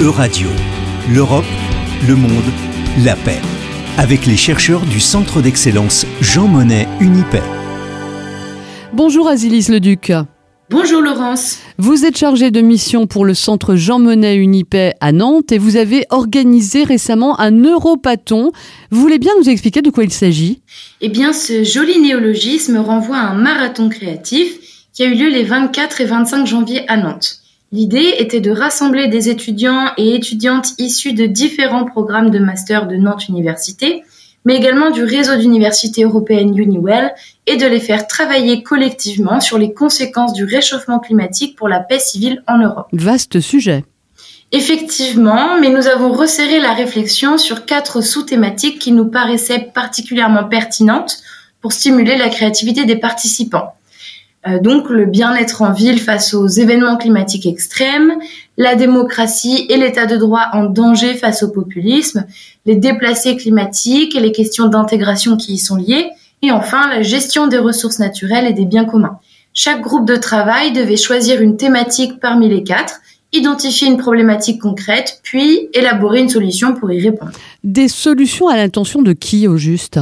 Euradio, l'Europe, le monde, la paix. Avec les chercheurs du Centre d'excellence Jean Monnet Unipaix. Bonjour Azilis Leduc. Bonjour Laurence. Vous êtes chargée de mission pour le centre Jean Monnet Unipaix à Nantes et vous avez organisé récemment un Europathon. Vous voulez bien nous expliquer de quoi il s'agit? Eh bien, ce joli néologisme renvoie à un marathon créatif qui a eu lieu les 24 et 25 janvier à Nantes. L'idée était de rassembler des étudiants et étudiantes issus de différents programmes de master de Nantes Université mais également du réseau d'universités européennes Uniwell et de les faire travailler collectivement sur les conséquences du réchauffement climatique pour la paix civile en Europe. Vaste sujet. Effectivement, mais nous avons resserré la réflexion sur quatre sous-thématiques qui nous paraissaient particulièrement pertinentes pour stimuler la créativité des participants. Euh, donc le bien-être en ville face aux événements climatiques extrêmes, la démocratie et l'état de droit en danger face au populisme, les déplacés climatiques et les questions d'intégration qui y sont liées, et enfin la gestion des ressources naturelles et des biens communs. Chaque groupe de travail devait choisir une thématique parmi les quatre, identifier une problématique concrète, puis élaborer une solution pour y répondre. Des solutions à l'intention de qui au juste?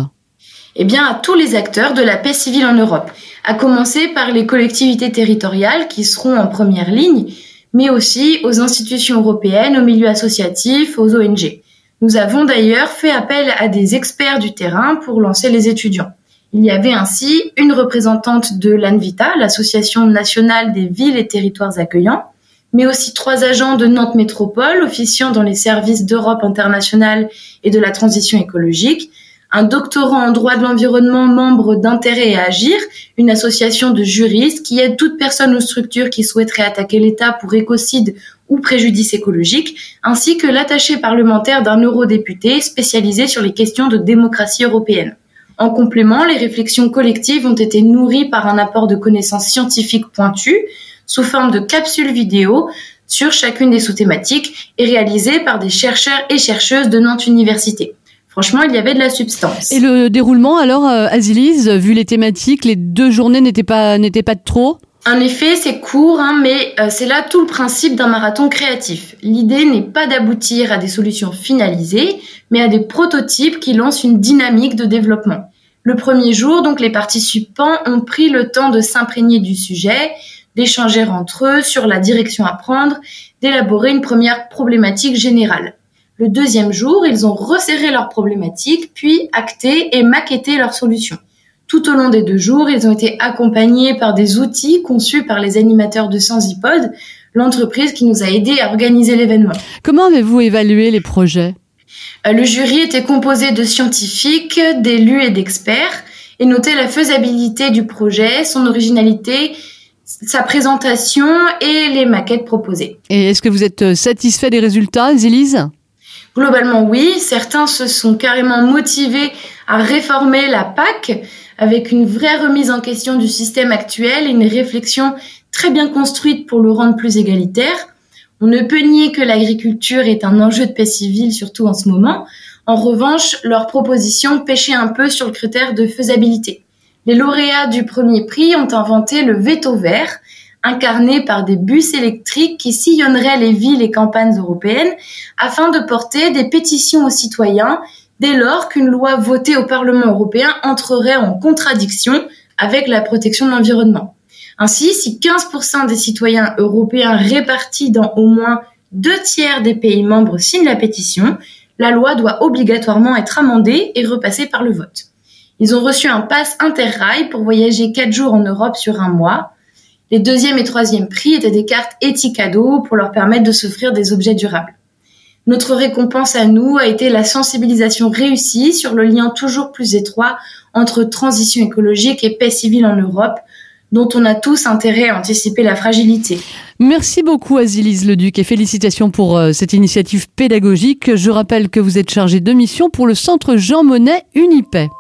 Eh bien, à tous les acteurs de la paix civile en Europe, à commencer par les collectivités territoriales qui seront en première ligne, mais aussi aux institutions européennes, aux milieux associatifs, aux ONG. Nous avons d'ailleurs fait appel à des experts du terrain pour lancer les étudiants. Il y avait ainsi une représentante de l'ANVITA, l'Association nationale des villes et territoires accueillants, mais aussi trois agents de Nantes Métropole officiant dans les services d'Europe internationale et de la transition écologique, un doctorant en droit de l'environnement membre d'Intérêt à agir, une association de juristes qui aide toute personne ou structure qui souhaiterait attaquer l'État pour écocide ou préjudice écologique, ainsi que l'attaché parlementaire d'un eurodéputé spécialisé sur les questions de démocratie européenne. En complément, les réflexions collectives ont été nourries par un apport de connaissances scientifiques pointues sous forme de capsules vidéo sur chacune des sous-thématiques et réalisées par des chercheurs et chercheuses de Nantes Université. Franchement, il y avait de la substance. Et le déroulement, alors, euh, Azilise, vu les thématiques, les deux journées n'étaient pas, n'étaient pas de trop? En effet, c'est court, hein, mais euh, c'est là tout le principe d'un marathon créatif. L'idée n'est pas d'aboutir à des solutions finalisées, mais à des prototypes qui lancent une dynamique de développement. Le premier jour, donc, les participants ont pris le temps de s'imprégner du sujet, d'échanger entre eux sur la direction à prendre, d'élaborer une première problématique générale. Le deuxième jour, ils ont resserré leurs problématiques, puis acté et maquetté leurs solutions. Tout au long des deux jours, ils ont été accompagnés par des outils conçus par les animateurs de Sensipod, l'entreprise qui nous a aidés à organiser l'événement. Comment avez-vous évalué les projets? Euh, Le jury était composé de scientifiques, d'élus et d'experts et notait la faisabilité du projet, son originalité, sa présentation et les maquettes proposées. Et est-ce que vous êtes euh, satisfait des résultats, Zélise? Globalement, oui. Certains se sont carrément motivés à réformer la PAC avec une vraie remise en question du système actuel et une réflexion très bien construite pour le rendre plus égalitaire. On ne peut nier que l'agriculture est un enjeu de paix civile, surtout en ce moment. En revanche, leurs propositions pêchaient un peu sur le critère de faisabilité. Les lauréats du premier prix ont inventé le veto vert, incarné par des bus électriques qui sillonneraient les villes et campagnes européennes afin de porter des pétitions aux citoyens dès lors qu'une loi votée au Parlement européen entrerait en contradiction avec la protection de l'environnement. Ainsi, si 15% des citoyens européens répartis dans au moins deux tiers des pays membres signent la pétition, la loi doit obligatoirement être amendée et repassée par le vote. Ils ont reçu un pass interrail pour voyager quatre jours en Europe sur un mois. Les deuxième et troisième prix étaient des cartes Etikado pour leur permettre de s'offrir des objets durables. Notre récompense à nous a été la sensibilisation réussie sur le lien toujours plus étroit entre transition écologique et paix civile en Europe, dont on a tous intérêt à anticiper la fragilité. Merci beaucoup Azilise Leduc et félicitations pour euh, cette initiative pédagogique. Je rappelle que vous êtes chargée de mission pour le centre Jean Monnet Unipaix.